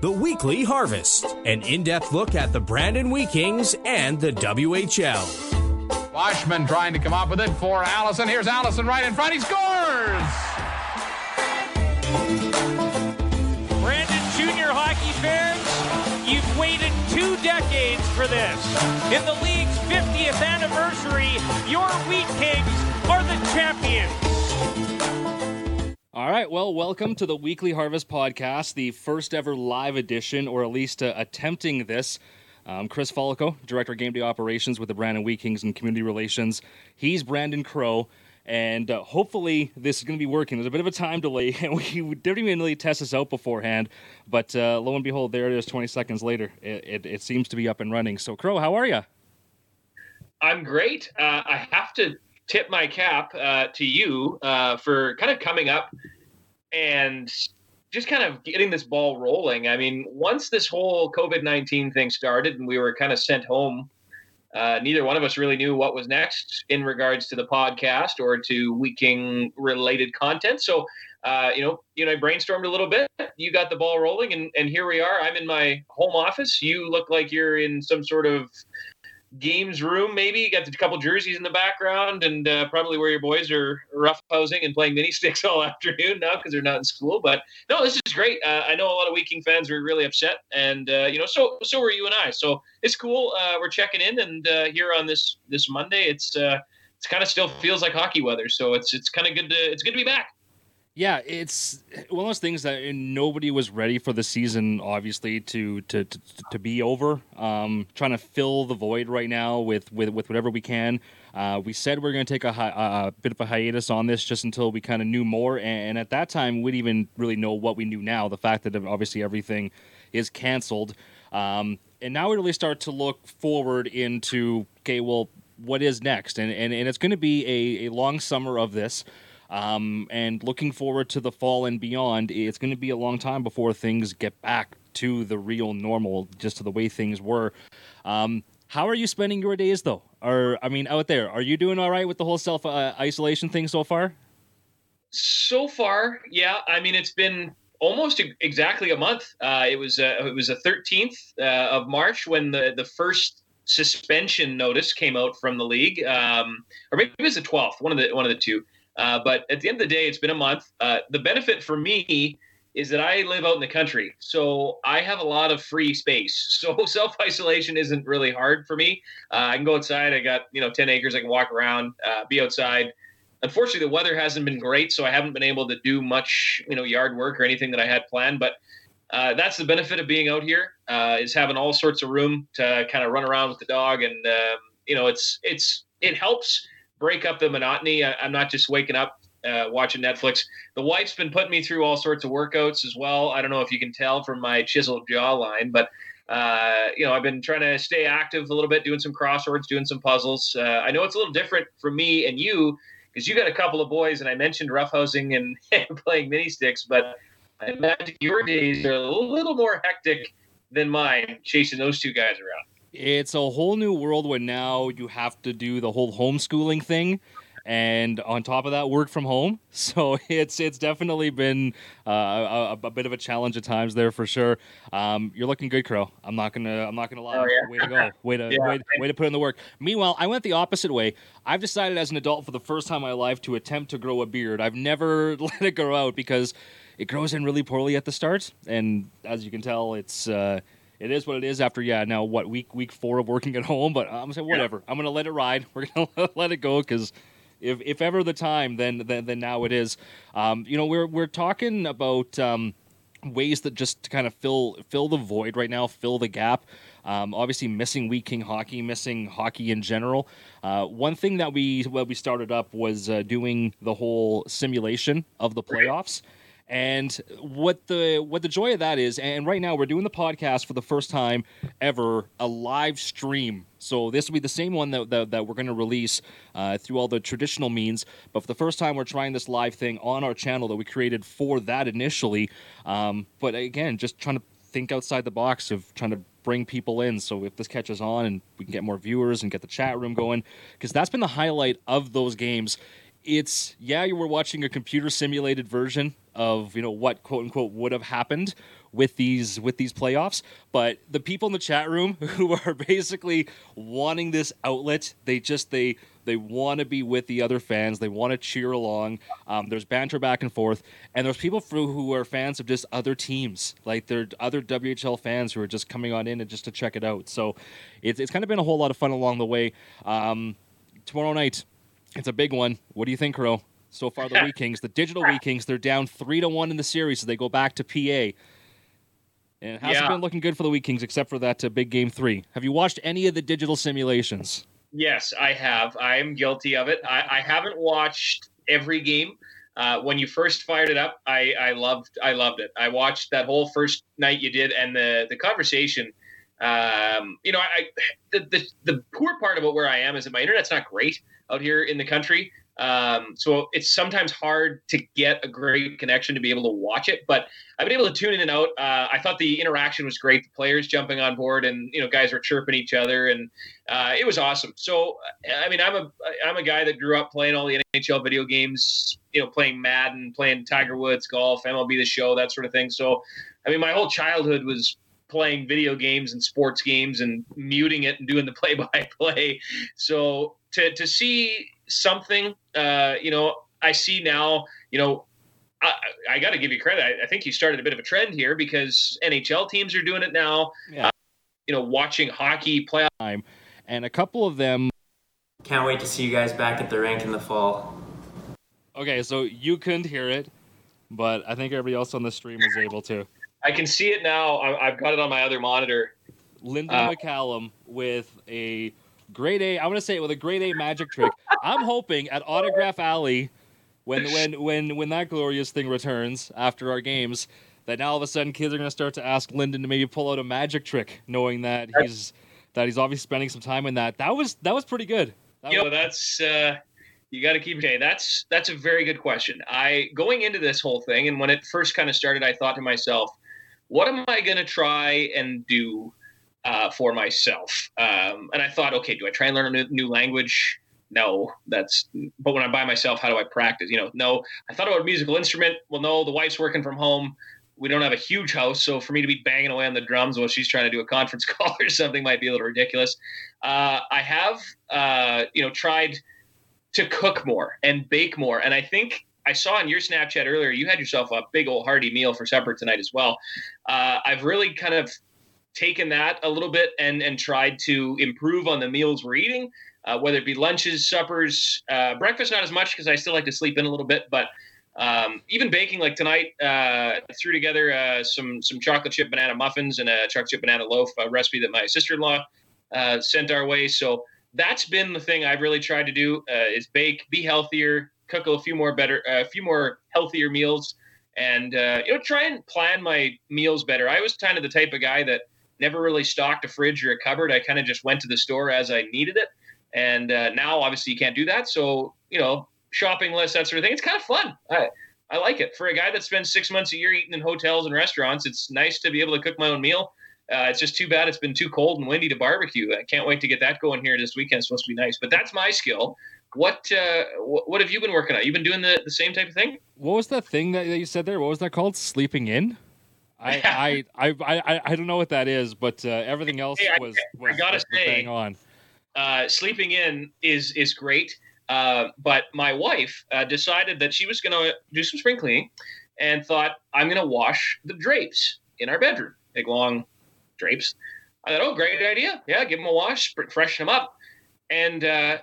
The Weekly Harvest, an in depth look at the Brandon Wheat Kings and the WHL. Washman trying to come up with it for Allison. Here's Allison right in front. He scores! Brandon Junior hockey fans, you've waited two decades for this. In the league's 50th anniversary, your Wheat Kings are the champions. All right, well, welcome to the Weekly Harvest Podcast, the first ever live edition, or at least uh, attempting this. Chris Follico, Director of Game Day Operations with the Brandon Wheat Kings and Community Relations. He's Brandon Crow, and uh, hopefully this is going to be working. There's a bit of a time delay, and we didn't even really test this out beforehand, but uh, lo and behold, there it is 20 seconds later. It, it, it seems to be up and running. So, Crow, how are you? I'm great. Uh, I have to tip my cap uh, to you uh, for kind of coming up and just kind of getting this ball rolling. I mean, once this whole COVID 19 thing started and we were kind of sent home, uh, neither one of us really knew what was next in regards to the podcast or to Wheat King related content. So, uh, you know, you know, I brainstormed a little bit. You got the ball rolling, and, and here we are. I'm in my home office. You look like you're in some sort of games room, maybe. You got a couple jerseys in the background, and uh, probably where your boys are roughhousing and playing mini sticks all afternoon now because they're not in school. But no, this is great. Uh, I know a lot of Wheat King fans were really upset, and uh, you know, so so were you and I. So it's cool. Uh, we're checking in, and uh, here on this this Monday, it's uh, it's kind of still feels like hockey weather. So it's it's kind of good to it's good to be back. Yeah, it's one of those things that nobody was ready for the season, obviously, to to to, to be over. Um, trying to fill the void right now with with, with whatever we can. Uh, we said we are going to take a, hi- a, bit of a hiatus on this just until we kind of knew more, and, at that time, we didn't even really know what we knew now. The fact that obviously everything is canceled, um, and now we really start to look forward into okay, well, what is next? And and, and it's going to be a, a long summer of this. Um, and looking forward to the fall and beyond, it's going to be a long time before things get back to the real normal, just to the way things were. Um, how are you spending your days, though? Or, I mean, out there, are you doing all right with the whole self uh, isolation thing so far? So far, yeah. I mean, it's been almost exactly a month. Uh, it was uh, it was the 13th uh, of March when the the first suspension notice came out from the league, um, or maybe it was the 12th, one of the one of the two. Uh, but at the end of the day, it's been a month. Uh, the benefit for me is that I live out in the country, so I have a lot of free space. So self isolation isn't really hard for me. Uh, I can go outside. I got you know ten acres. I can walk around, uh, be outside. Unfortunately, the weather hasn't been great, so I haven't been able to do much you know yard work or anything that I had planned. But uh, that's the benefit of being out here is having all sorts of room to kind of run around with the dog, and um, you know it's it's it helps break up the monotony. I, am not just waking up uh, watching Netflix. The wife's been putting me through all sorts of workouts as well. I don't know if you can tell from my chiseled jawline, but uh, you know, I've been trying to stay active a little bit, doing some crosswords, doing some puzzles. Uh, I know it's a little different for me and you because you got a couple of boys, and I mentioned roughhousing and, and playing mini sticks, but I imagine your days are a little more hectic than mine, chasing those two guys around it's a whole new world when now you have to do the whole homeschooling thing and on top of that work from home. So it's it's definitely been uh, a, a, bit of a challenge at times there for sure. Um, you're looking good crow. I'm not gonna i'm not gonna lie. Oh, yeah. way to go. Way to yeah. way, way to put in the work. Meanwhile i went the opposite way. I've decided as an adult for the first time in my life to attempt to grow a beard. I've never let it grow out because it grows in really poorly at the start and as you can tell it's uh, it is what it is after yeah now what week week four of working at home but i'm saying whatever yeah. i'm gonna let it ride. We're gonna let it go because if, if ever the time then then, then now it is. Um, you know we're we're talking about um, ways that just to kind of fill fill the void right now fill the gap. Um, obviously missing Wheat King hockey missing hockey in general. Uh, one thing that we what we started up was uh, doing the whole simulation of the playoffs and what the what the joy of that is, and right now we're doing the podcast for the first time ever, a live stream. So this will be the same one that, that, that we're going to release uh, through all the traditional means. But for the first time, we're trying this live thing on our channel that we created for that initially. Um, but again, just trying to think outside the box of trying to bring people in. So if this catches on and we can get more viewers and get the chat room going, because that's been the highlight of those games it's yeah, you were watching a computer simulated version of you know what quote unquote would have happened with these with these playoffs. But the people in the chat room who are basically wanting this outlet, they just they they want to be with the other fans. They want to cheer along. Um, there's banter back and forth, and there's people who are fans of just other teams, like there are other WHL fans who are just coming on in and just to check it out. So it's it's kind of been a whole lot of fun along the way. Um, tomorrow night, it's a big one. What do you think, Crow? So far, the Wheat Kings, the digital Wheat Kings, they're down three to one in the series, so they go back to PA. And it hasn't Yeah. been looking good for the Wheat Kings except for that uh, big game three. Have you watched any of the digital simulations? Yes, I have. I am guilty of it. I, I haven't watched every game. Uh, when you first fired it up, I, I loved I loved it. I watched that whole first night you did, and the the conversation. Um, you know, I the, the the poor part about where I am is that my internet's not great out here in the country. Um, so it's sometimes hard to get a great connection to be able to watch it, but I've been able to tune in and out. Uh, I thought the interaction was great. The players jumping on board and, you know, guys were chirping each other and, uh, it was awesome. So, I mean, I'm a, I'm a guy that grew up playing all the NHL video games, you know, playing Madden, playing Tiger Woods, golf, MLB The Show, that sort of thing. So, I mean, my whole childhood was playing video games and sports games and muting it and doing the play by play. So to, to see something, uh, you know, I see now, you know, I, I got to give you credit. I, I think you started a bit of a trend here because NHL teams are doing it now. Yeah. Uh, you know, watching hockey playoff. Time, and a couple of them. Can't wait to see you guys back at the rink in the fall. Okay, so you couldn't hear it, but I think everybody else on the stream was able to. I can see it now. I, I've got it on my other monitor. Linda Uh, McCallum with a grade A. I'm gonna say it with a grade A magic trick. I'm hoping at Autograph Alley, when when when when that glorious thing returns after our games, that now all of a sudden kids are gonna start to ask Lynden to maybe pull out a magic trick, knowing that he's that he's obviously spending some time in that. That was that was pretty good. That know was- that's uh, you got to keep okay that's that's a very good question i going into this whole thing and when it first kind of started i thought to myself what am i going to try and do uh, for myself. Um, and i thought okay do i try and learn a new, new language? No that's but when i'm by myself how do i practice? You know no i thought about a musical instrument. Well no the wife's working from home. We don't have a huge house so for me to be banging away on the drums while she's trying to do a conference call or something might be a little ridiculous. Uh, i have uh, you know tried to cook more and bake more. And I think I saw on your Snapchat earlier, you had yourself a big old hearty meal for supper tonight as well. Uh, I've really kind of taken that a little bit and and tried to improve on the meals we're eating, uh, whether it be lunches, suppers, uh, breakfast, not as much because I still like to sleep in a little bit, but. Um, even baking like tonight, uh, threw together uh, some some chocolate chip banana muffins and a chocolate chip banana loaf, recipe that my sister-in-law uh, sent our way. So that's been the thing I've really tried to do uh, is bake, be healthier, cook a few more better, a few more healthier meals, and uh, you know try and plan my meals better. I was kind of the type of guy that never really stocked a fridge or a cupboard. I kind of just went to the store as I needed it, and uh, now obviously you can't do that. So you know shopping list that sort of thing. It's kind of fun. I I like it for a guy that spends six months a year eating in hotels and restaurants. It's nice to be able to cook my own meal. Uh, it's just too bad it's been too cold and windy to barbecue. I can't wait to get that going here this weekend. It's supposed to be nice, but that's my skill. What uh, wh- what have you been working on? You've been doing the, the same type of thing? what was that thing that you said there? What was that called? Sleeping in. I, I, I, I, I don't know what that is, but uh, everything else Hey, I- was, I was, gotta was say- bang on. Uh, sleeping in is is great, uh, but my wife uh, decided that she was going to do some spring cleaning, and thought I'm going to wash the drapes in our bedroom, big long drapes. I thought, oh, great idea. Yeah, give them a wash, freshen them up, and uh,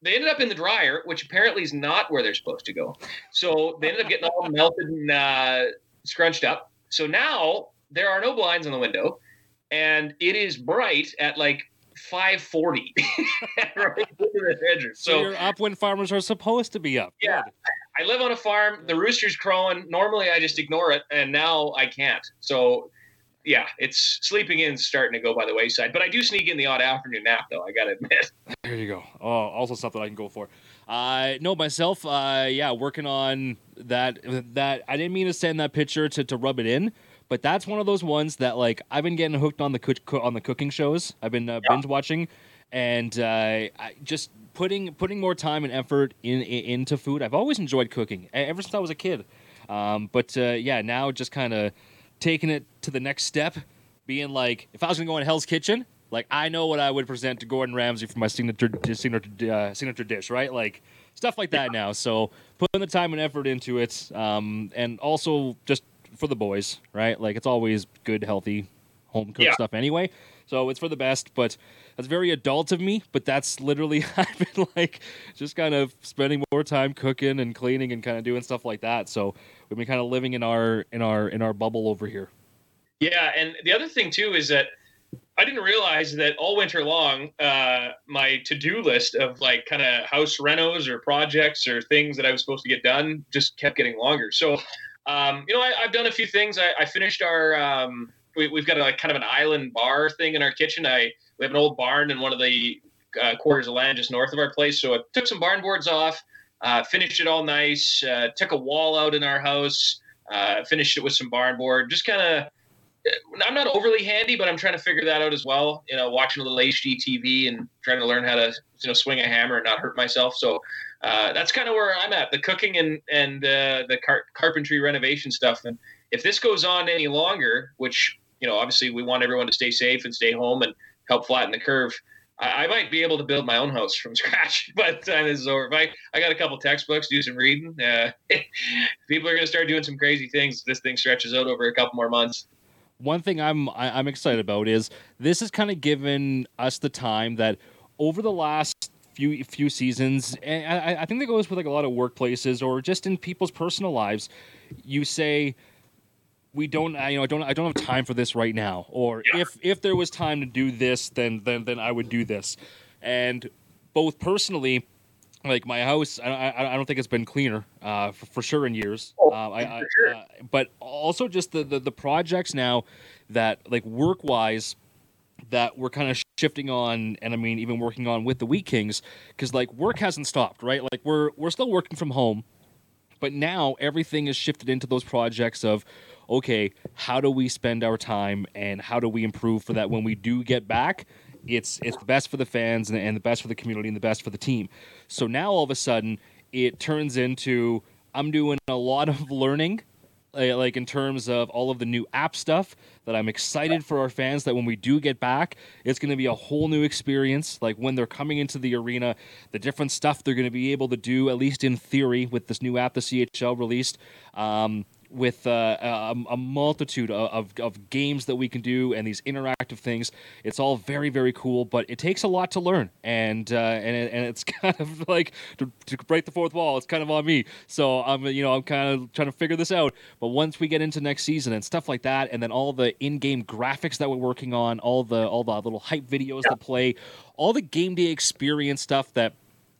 they ended up in the dryer, which apparently is not where they're supposed to go. So they ended up getting all melted and uh, scrunched up. So now there are no blinds on the window, and it is bright at like 5:40 right into the bedroom. So, So you're up when farmers are supposed to be up. Yeah. Good. I live on a farm. The rooster's crowing. Normally, I just ignore it, and now I can't. So, yeah, it's sleeping in starting to go by the wayside. But I do sneak in the odd afternoon nap, though. I gotta admit. There you go. Oh, also something I can go for. Uh, no, myself. Uh, yeah, working on that. That I didn't mean to send that picture to, to rub it in, but that's one of those ones that like I've been getting hooked on the cook, co- on the cooking shows. I've been uh, binge watching, and uh, I just putting putting more time and effort in, in into food. I've always enjoyed cooking ever since I was a kid. Um, but uh, yeah, now just kind of taking it to the next step, being like, if I was gonna go in Hell's Kitchen, like I know what I would present to Gordon Ramsay for my signature signature uh, signature dish, right? Like stuff like that now. So putting the time and effort into it, um, and also just for the boys, right? Like it's always good, healthy, home cooked Yeah. stuff anyway. So it's for the best, but that's very adult of me. But that's literally I've been like just kind of spending more time cooking and cleaning and kind of doing stuff like that. So we've been kind of living in our in our in our bubble over here. Yeah, and the other thing too is that I didn't realize that all winter long, uh, my to-do list of like kind of house renos or projects or things that I was supposed to get done just kept getting longer. So, um, you know, I, I've done a few things. I, I finished our. Um, we, we've got a, like kind of an island bar thing in our kitchen. I we have an old barn in one of the uh, quarters of land just north of our place. So I took some barn boards off, uh, finished it all nice. Uh, took a wall out in our house. Uh, finished it with some barn board. Just kind of I'm not overly handy, but I'm trying to figure that out as well. You know, watching a little HGTV and trying to learn how to you know swing a hammer and not hurt myself. So uh, that's kind of where I'm at. The cooking and and uh, the car- carpentry renovation stuff. And if this goes on any longer, which you know, obviously we want everyone to stay safe and stay home and help flatten the curve. I, I might be able to build my own house from scratch by the time this is over. If I, I got a couple textbooks, do some reading. Uh, people are going to start doing some crazy things. This thing stretches out over a couple more months. One thing I'm I- I'm excited about is this has kind of given us the time that over the last few few seasons, and I, I think that goes with like a lot of workplaces or just in people's personal lives. You say we don't I, you know I don't I don't have time for this right now, or Yeah. if if there was time to do this, then then then I would do this, and both personally. Like my house, I, I, I don't think it's been cleaner uh, for, for sure in years. Oh, uh, I, I, sure. uh, but also just the, the the projects now that like work wise that we're kind of shifting on and i mean even working on with the wheat kings because like work hasn't stopped right like we're we're still working from home but now everything is shifted into those projects of okay how do we spend our time and how do we improve for that when we do get back it's it's the best for the fans and, and the best for the community and the best for the team so now all of a sudden it turns into i'm doing a lot of learning like in terms of all of the new app stuff that I'm excited for our fans that when we do get back, it's going to be a whole new experience. Like when they're coming into the arena, the different stuff they're going to be able to do, at least in theory, with this new app the CHL released. Um, with uh, a, a multitude of, of, of games that we can do and these interactive things, it's all very very cool. But it takes a lot to learn, and uh, and and it's kind of like to, to break the fourth wall. It's kind of on me. So I'm you know I'm kind of trying to figure this out. But once we get into next season and stuff like that, and then all the in-game graphics that we're working on, all the all the little hype videos that play, all the game day experience stuff that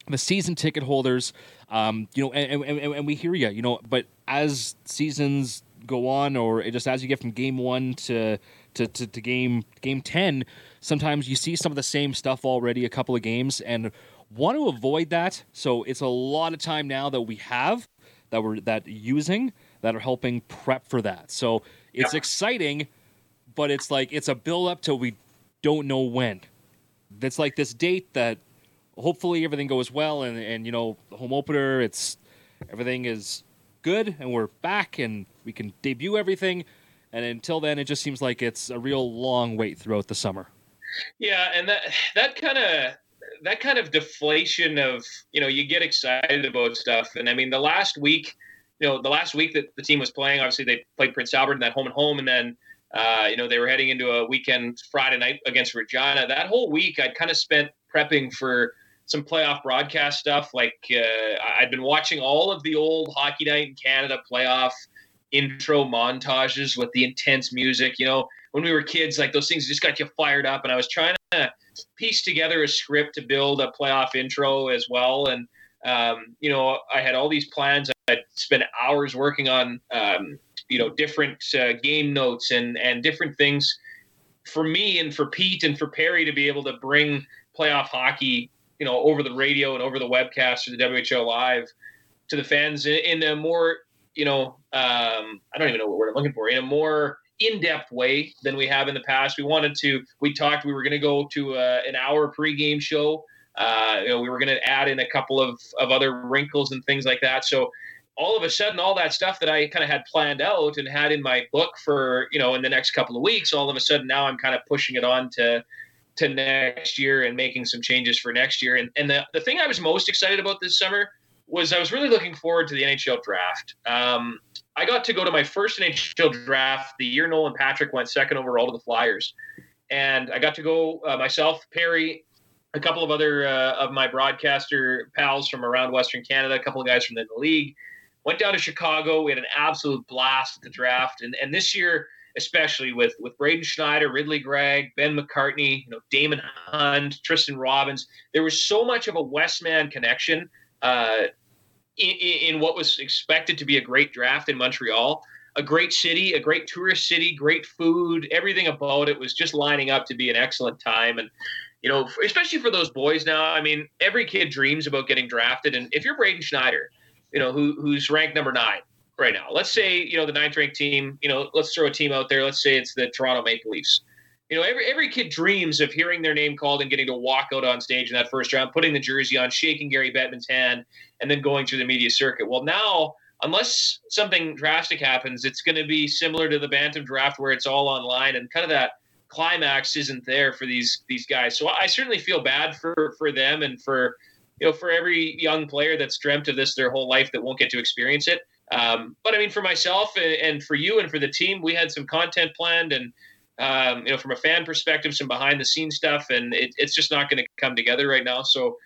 the season ticket holders, um, you know, and, and, and we hear you, you know, but as seasons go on, or just as you get from game one to to, to, to game game ten, sometimes you see some of the same stuff already, a couple of games, and want to avoid that. So it's a lot of time now that we have that we're that using that are helping prep for that. So it's exciting, but it's like it's a build up till we don't know when. That's like this date that hopefully everything goes well and and you know the home opener it's everything is good and we're back and we can debut everything. And until then it just seems like it's a real long wait throughout the summer. Yeah, and that that kind of that kind of deflation of you know you get excited about stuff, and I mean the last week, you know the last week that the team was playing, obviously they played Prince Albert in that home and home, and then uh, you know they were heading into a weekend Friday night against Regina. That whole week I'd kind of spent prepping for some playoff broadcast stuff. Like uh, I'd been watching all of the old Hockey Night in Canada playoff intro montages with the intense music. You know, when we were kids, like those things just got you fired up. And I was trying to piece together a script to build a playoff intro as well. And um, you know, I had all these plans. I'd spent hours working on um, you know different uh, game notes and and different things for me and for Pete and for Perry to be able to bring playoff hockey, you know, over the radio and over the webcast or the WHO live to the fans in, in a more, you know, um, I don't even know what word I'm looking for, in a more in-depth way than we have in the past. We wanted to, we talked, we were going to go to uh, an hour pregame show. Uh, you know, we were going to add in a couple of, of other wrinkles and things like that. So all of a sudden, all that stuff that I kind of had planned out and had in my book for you know in the next couple of weeks, all of a sudden now I'm kind of pushing it on to to next year and making some changes for next year. And and the the thing I was most excited about this summer was I was really looking forward to the NHL draft. Um, I got to go to my first NHL draft the year Nolan Patrick went second overall to the Flyers, and I got to go uh, myself, Perry, a couple of other uh, of my broadcaster pals from around Western Canada, a couple of guys from the league. Went down to Chicago. We had an absolute blast at the draft, and and this year, especially with with Braden Schneider, Ridly Greig, Ben McCartney, you know, Daemon Hunt, Tristen Robins. there was so much of a Westman connection. Uh, in, in what was expected to be a great draft in Montreal, a great city, a great tourist city, great food, everything about it was just lining up to be an excellent time. And you know, especially for those boys now. I mean, every kid dreams about getting drafted, and if you're Braden Schneider, you know, who who's ranked number nine right now. Let's say you know the ninth ranked team. You know, let's throw a team out there. Let's say it's the Toronto Maple Leafs. You know, every every kid dreams of hearing their name called and getting to walk out on stage in that first round, putting the jersey on, shaking Gary Bettman's hand, and then going through the media circuit. Well, now unless something drastic happens, it's going to be similar to the Bantam draft where it's all online and kind of that climax isn't there for these these guys. So I certainly feel bad for for them and for you know for every young player that's dreamt of this their whole life that won't get to experience it. Um, but I mean, for myself and for you and for the team, we had some content planned and um, you know, from a fan perspective, some behind the scenes stuff, and it, it's just not going to come together right now. So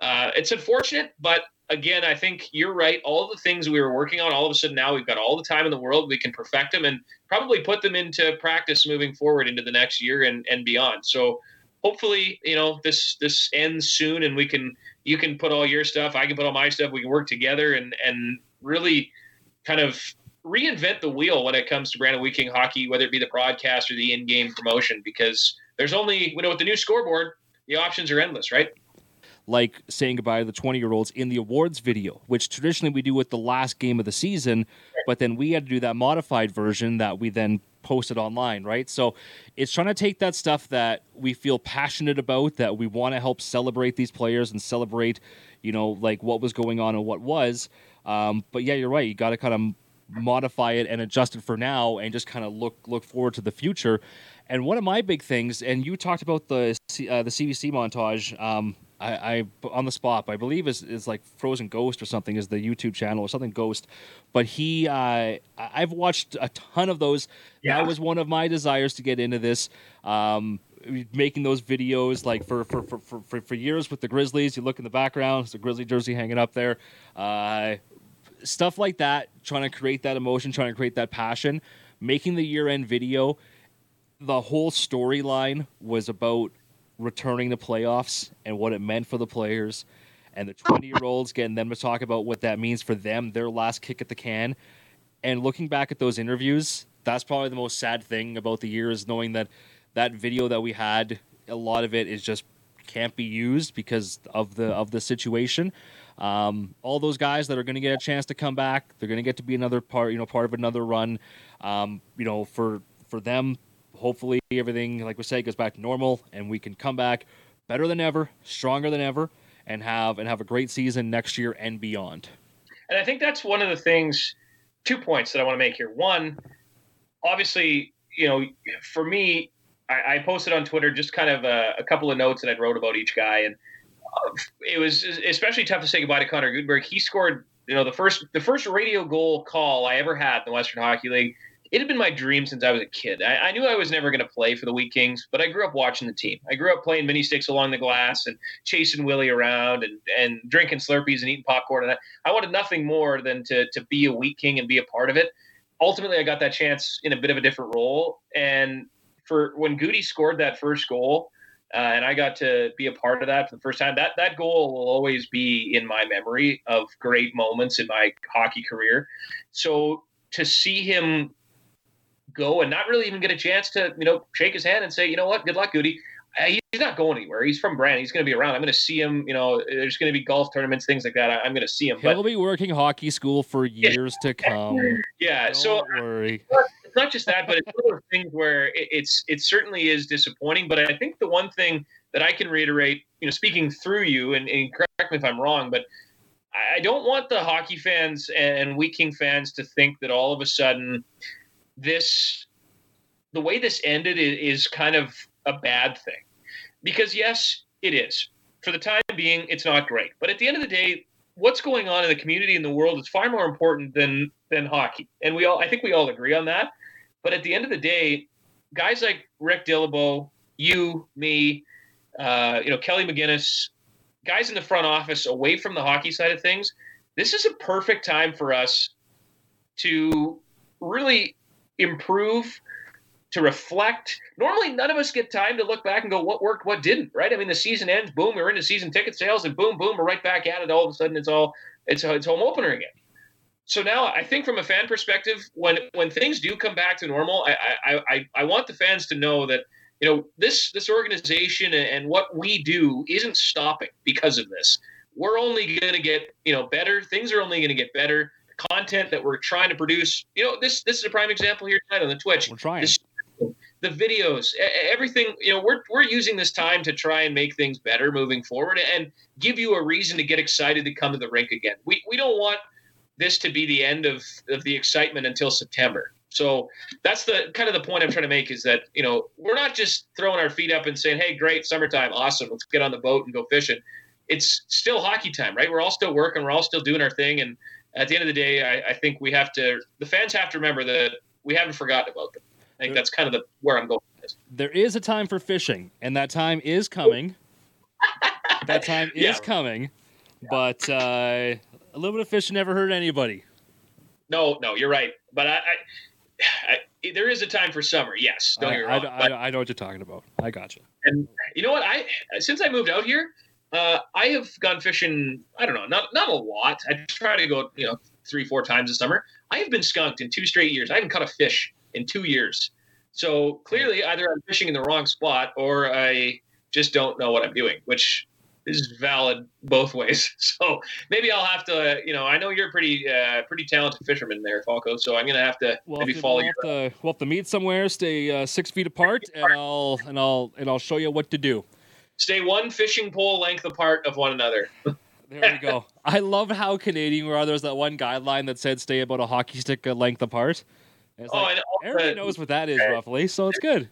uh, it's unfortunate, but again, I think you're right. All the things we were working on, all of a sudden now we've got all the time in the world. We can perfect them and probably put them into practice moving forward into the next year and, and beyond. So hopefully, you know, this this ends soon and we can you can put all your stuff, I can put all my stuff, we can work together and and really kind of reinvent the wheel when it comes to Brandon Wheat King hockey, whether it be the broadcast or the in-game promotion, because there's only you know with the new scoreboard, the options are endless, right? Like saying goodbye to the 20 year olds in the awards video, which traditionally we do with the last game of the season, but then we had to do that modified version that we then posted online, right? So it's trying to take that stuff that we feel passionate about, that we want to help celebrate these players and celebrate, you know, like what was going on and what was. Um, but yeah, you're right. You got to kind of modify it and adjust it for now and just kind of look look forward to the future. And one of my big things, and you talked about the uh, the CBC montage. Um, I, I, on the spot, I believe is is like Frozen Ghost or something is the YouTube channel or something Ghost. But he, uh, I've watched a ton of those. Yeah. That was one of my desires to get into this. Um, making those videos like for for, for, for, for years with the Grizzlies. You look in the background, it's a Grizzly jersey hanging up there. Uh, stuff like that, trying to create that emotion, trying to create that passion, making the year end video. The whole storyline was about returning to playoffs and what it meant for the players and the 20 year olds getting them to talk about what that means for them, their last kick at the can. And looking back at those interviews, that's probably the most sad thing about the year is knowing that that video that we had, a lot of it is just can't be used because of the of the situation. Um, all those guys that are going to get a chance to come back, they're going to get to be another part, you know, part of another run. Um, you know, for for them, hopefully everything, like we say, goes back to normal, and we can come back better than ever, stronger than ever, and have and have a great season next year and beyond. And I think that's one of the things. Two points that I want to make here. One, obviously, you know, for me, I, I posted on Twitter just kind of a, a couple of notes that I wrote about each guy, and it was especially tough to say goodbye to Connor Gutenberg. He scored, you know, the first the first radio goal call I ever had in the Western Hockey League. It had been my dream since I was a kid. I, I knew I was never going to play for the Wheat Kings, but I grew up watching the team. I grew up playing mini sticks along the glass and chasing Willie around and, and drinking Slurpees and eating popcorn. And I, I wanted nothing more than to, to be a Wheat King and be a part of it. Ultimately, I got that chance in a bit of a different role. And for when Goody scored that first goal, uh, and I got to be a part of that for the first time. That that goal will always be in my memory of great moments in my hockey career. So to see him go and not really even get a chance to you know shake his hand and say, you know what, good luck, Goody. Uh, he's not going anywhere. He's from Brand. He's going to be around. I'm going to see him. You know, there's going to be golf tournaments, things like that. I, am going to see him. He'll but, be working hockey school for years to come. Yeah. Don't so worry it's not just that, but it's one of those things where it, it's it certainly is disappointing. But I think the one thing that I can reiterate, you know, speaking through you, and, and correct me if I'm wrong, but I don't want the hockey fans and Wheat King fans to think that all of a sudden this, the way this ended is, is kind of a bad thing. Because yes, it is. For the time being, it's not great. But at the end of the day, what's going on in the community in the world is far more important than than hockey. And we all I think we all agree on that. But at the end of the day, guys like Rick Dillabaugh, you, me, uh, you know, Kelly McGinnis, guys in the front office away from the hockey side of things, this is a perfect time for us to really improve to reflect. Normally, none of us get time to look back and go, what worked, what didn't, right? I mean, the season ends, boom, we're into season ticket sales, and boom, boom, we're right back at it. All of a sudden, it's all it's it's home opener again. So now, I think from a fan perspective, when when things do come back to normal, I I I, I want the fans to know that you know this this organization and what we do isn't stopping because of this. We're only going to get you know better. Things are only going to get better. The content that we're trying to produce, you know, this this is a prime example here tonight on the Twitch. We're trying. This the videos, everything. You know, we're we're using this time to try and make things better moving forward and give you a reason to get excited to come to the rink again. We we don't want this to be the end of of the excitement until September. So that's the kind of the point I'm trying to make is that you know we're not just throwing our feet up and saying, "Hey, great, summertime, awesome, let's get on the boat and go fishing." It's still hockey time, right? We're all still working, we're all still doing our thing, and at the end of the day, I, I think we have to. The fans have to remember that we haven't forgotten about them. I think that's kind of the where I'm going. There is a time for fishing, and that time is coming. that time is Yeah. coming, but uh, a little bit of fishing never hurt anybody. No, no, you're right. But I, I, I there is a time for summer. Yes, don't I, get wrong. I- I know what you're talking about. I got you. and you know what? I since I moved out here, uh, I have gone fishing. I don't know, not not a lot. I try to go, you know, three four times a summer. I have been skunked in two straight years. I haven't caught a fish in two years. So clearly, either I'm fishing in the wrong spot or I just don't know what I'm doing, which is valid both ways. So maybe I'll have to, you know, I know you're a pretty uh, pretty talented fisherman there, Falco. So I'm gonna have to Well, maybe if you- follow we'll, your. have to, we'll have to meet somewhere, stay uh, six feet apart, and I'll and I'll and I'll show you what to do. Stay one fishing pole length apart of one another. There we go. I love how Canadian we are. There's that one guideline that said stay about a hockey stick length apart. It's Oh, like, everybody knows what that is roughly, so it's good.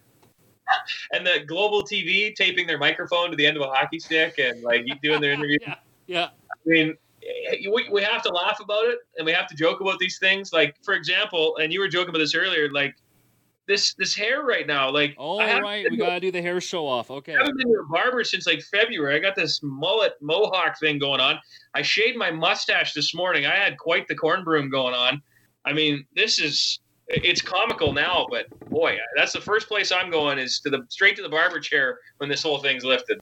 and the global TV taping their microphone to the end of a hockey stick and like doing their interview. Yeah, yeah. I mean, eh, we, we have to laugh about it and we have to joke about these things. Like, for example, and you were joking about this earlier, like this this hair right now. Like, All right, we gotta do the hair show off. Okay. I haven't been to a barber since like February. I got this mullet mohawk thing going on. I shaved my mustache this morning. I had quite the corn broom going on. I mean, this is it's comical now, but boy, that's the first place I'm going is to the straight to the barber chair when this whole thing's lifted.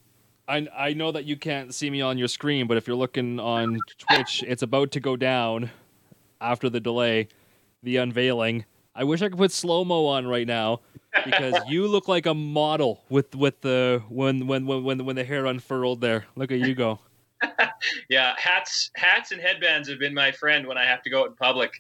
I I know that you can't see me on your screen, but if you're looking on Twitch, it's about to go down after the delay, the unveiling. I wish I could put slow mo on right now because you look like a model with with the when when when when when the hair unfurled there. Look at you go. Yeah, hats, hats, and headbands have been my friend when I have to go out in public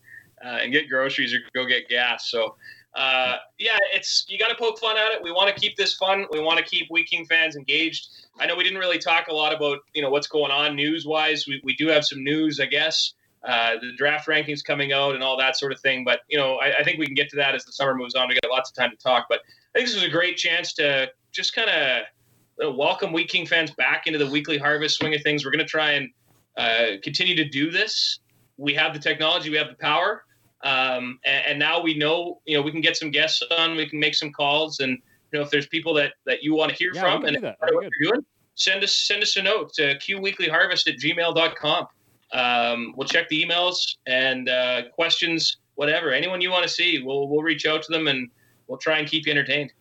uh, and get groceries or go get gas. So, uh, yeah, it's you got to poke fun at it. We want to keep this fun. We want to keep Wheat King fans engaged. I know we didn't really talk a lot about you know what's going on news wise. We we do have some news, I guess. Uh, the draft rankings coming out and all that sort of thing. But you know, I, I think we can get to that as the summer moves on. We got lots of time to talk. But I think this is a great chance to just kind of welcome Wheat King fans back into the weekly harvest swing of things. We're going to try and uh, continue to do this. We have the technology, we have the power, um, and, and now we know. You know, we can get some guests on, we can make some calls, and you know, if there's people that that you want to hear Yeah, from and do that. part of That'd what you're doing, send us send us a note to qweeklyharvest at gmail.com. Um, we'll check the emails and uh, questions, whatever. Anyone you want to see, we'll we'll reach out to them and we'll try and keep you entertained.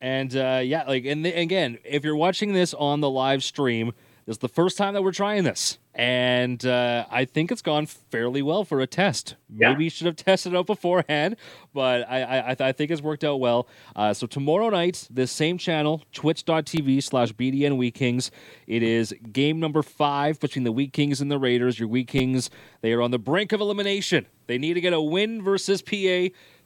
And uh, yeah, like, and the, again, if you're watching this on the live stream, this is the first time that we're trying this, and uh, I think it's gone fairly well for a test. Yeah. Maybe you should have tested it out beforehand, but I I, I, th- I think it's worked out well. Uh, so tomorrow night, this same channel, twitch.tv slash BDN Wheat Kings, it is game number five between the Wheat Kings and the Raiders. Your Wheat Kings, they are on the brink of elimination. They need to get a win versus PA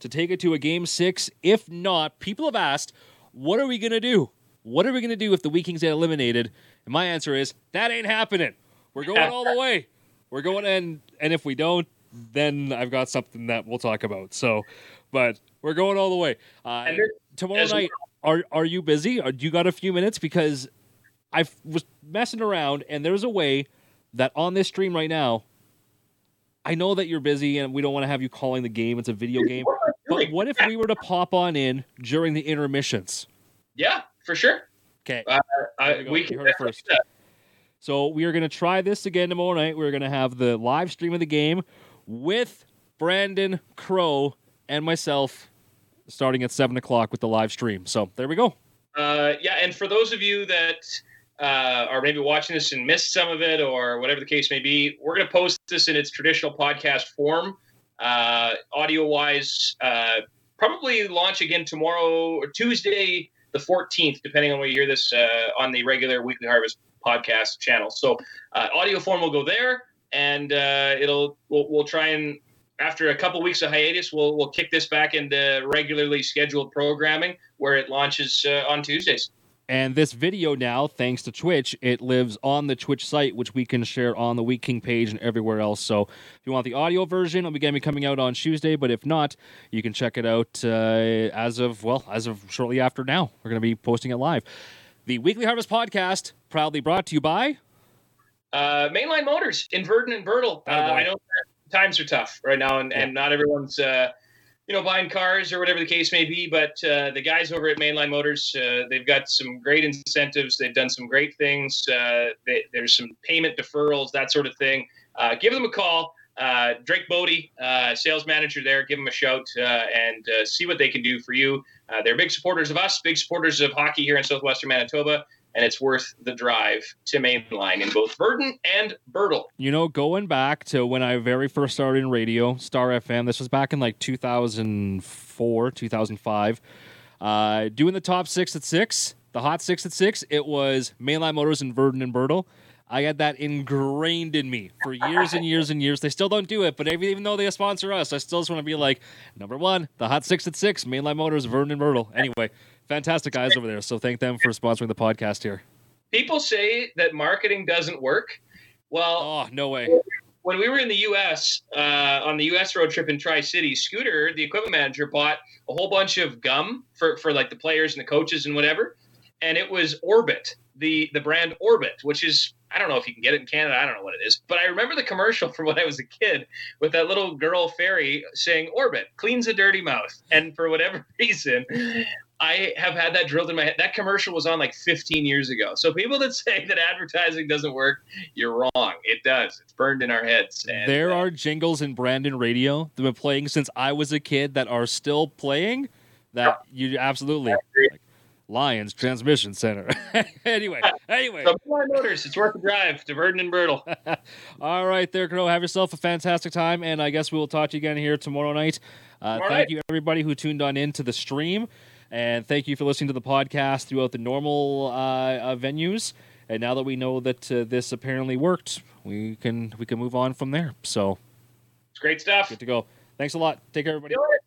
to take it to a game six. If not, people have asked, what are we going to do? What are we going to do if the Wheat Kings get eliminated? And my answer is, that ain't happening. We're going all the way. we're going and and if we don't, then I've got something that we'll talk about. So, but we're going all the way. Uh, there- tomorrow night, are are you busy? Or do you got a few minutes? Because I was messing around, and there's a way that on this stream right now. I know that you're busy, and we don't want to have you calling the game. It's a video game. But what if we were to pop on in during the intermissions? Yeah, for sure. Okay. Uh, I, we You can heard it first. So we are going to try this again tomorrow night. We're going to have the live stream of the game with Brandon Crow and myself starting at seven o'clock with the live stream. So there we go. Uh, yeah, and for those of you that uh, are maybe watching this and missed some of it, or whatever the case may be, we're going to post this in its traditional podcast form, uh, audio wise. Uh, probably launch again tomorrow or Tuesday, the 14th, depending on when you hear this uh, on the regular Weekly Harvest podcast channel. So, uh, audio form will go there, and uh, it'll we'll, we'll try and after a couple weeks of hiatus, we'll we'll kick this back into regularly scheduled programming where it launches uh, on Tuesdays. And this video now, thanks to Twitch, it lives on the Twitch site, which we can share on the Wheat King page and everywhere else. So if you want the audio version, it'll be coming out on Tuesday. But if not, you can check it out uh, as of, well, as of shortly after now. We're going to be posting it live. The Weekly Harvest podcast, proudly brought to you by Uh, Mainline Motors in Virden and Birtle. Uh, I know times are tough right now, and, and not everyone's uh, you know buying cars or whatever the case may be. But uh, the guys over at Mainline Motors, uh, they've got some great incentives. They've done some great things. Uh, they, there's some payment deferrals, that sort of thing. Uh, give them a call. Uh, Drake Bodie, uh, sales manager there, give them a shout and see what they can do for you. They're big supporters of us, big supporters of hockey here in southwestern Manitoba, and it's worth the drive to Mainline in both Virden and Birtle. You know, going back to when I very first started in radio, Star FM, this was back in like 2004, 2005, uh, doing the top six at six, the hot six at six, it was Mainline Motors in Virden and Birtle. I had that ingrained in me for years and years and years. They still don't do it, but even though they sponsor us, I still just want to be like, number one, the hot six at six, Mainline Motors, Verdon and Bertle. Anyway, fantastic guys over there. So thank them for sponsoring the podcast here. People say that marketing doesn't work. Well, Oh, no way. when we were in the U.S. Uh, on the U.S. road trip in Tri City, Scooter, the equipment manager, bought a whole bunch of gum for for like the players and the coaches and whatever, and it was Orbit, the the brand Orbit, which is I don't know if you can get it in Canada. I don't know what it is, but I remember the commercial from when I was a kid with that little girl fairy saying "Orbit cleans a dirty mouth," and for whatever reason. I have had that drilled in my head. That commercial was on like 15 years ago. So people that say that advertising doesn't work, you're wrong. It does. It's burned in our heads. And, there uh, are jingles in Brandon Radio that have been playing since I was a kid that are still playing. That you absolutely like, Lions Transmission Center. anyway, anyway, So Motors, it's worth the drive to Virden and Birtle. all right, there, Crow. Have yourself a fantastic time, and I guess we will talk to you again here tomorrow night. Uh, Tomorrow thank night. you, everybody who tuned on into the stream, and thank you for listening to the podcast throughout the normal uh, uh, venues. And now that we know that uh, this apparently worked, we can we can move on from there. So It's great stuff. good to go. Thanks a lot. Take care, everybody. See you later.